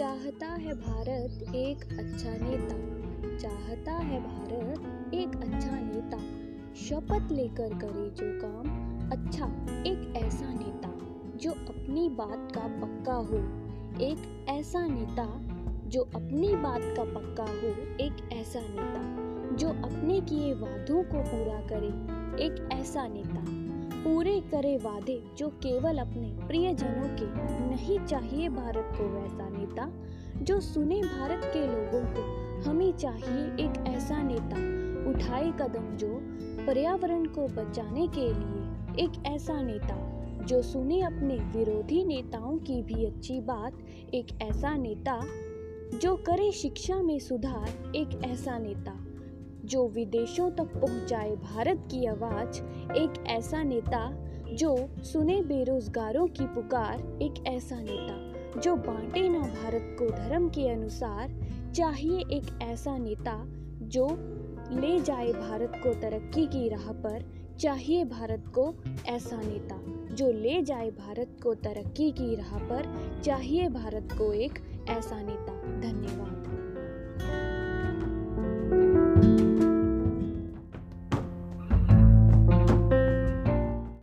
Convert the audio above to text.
है भारत एक अच्छा नेता, चाहता है भारत एक अच्छा नेता। शपथ लेकर करे जो काम अच्छा एक ऐसा नेता जो अपनी बात का पक्का हो। एक ऐसा नेता जो अपनी बात का पक्का हो। एक ऐसा नेता जो अपने किए वादों को पूरा करे। एक ऐसा नेता पूरे करे वादे जो केवल अपने प्रियजनों के नहीं चाहिए भारत को वैसा नेता, जो सुने भारत के लोगों को, हमें चाहिए एक ऐसा नेता, उठाए कदम जो पर्यावरण को बचाने के लिए एक ऐसा नेता, जो सुने अपने विरोधी नेताओं की भी अच्छी बात, एक ऐसा नेता, जो करे शिक्षा में सुधार, एक ऐसा नेता। जो विदेशों तक पहुँचाए भारत की आवाज़, एक ऐसा नेता जो सुने बेरोजगारों की पुकार, एक ऐसा नेता जो बांटे ना भारत को धर्म के अनुसार, चाहिए एक ऐसा नेता जो ले जाए भारत को तरक्की की राह पर, चाहिए भारत को ऐसा नेता जो ले जाए भारत को तरक्की की राह पर, चाहिए भारत को एक ऐसा नेता। धन्यवाद।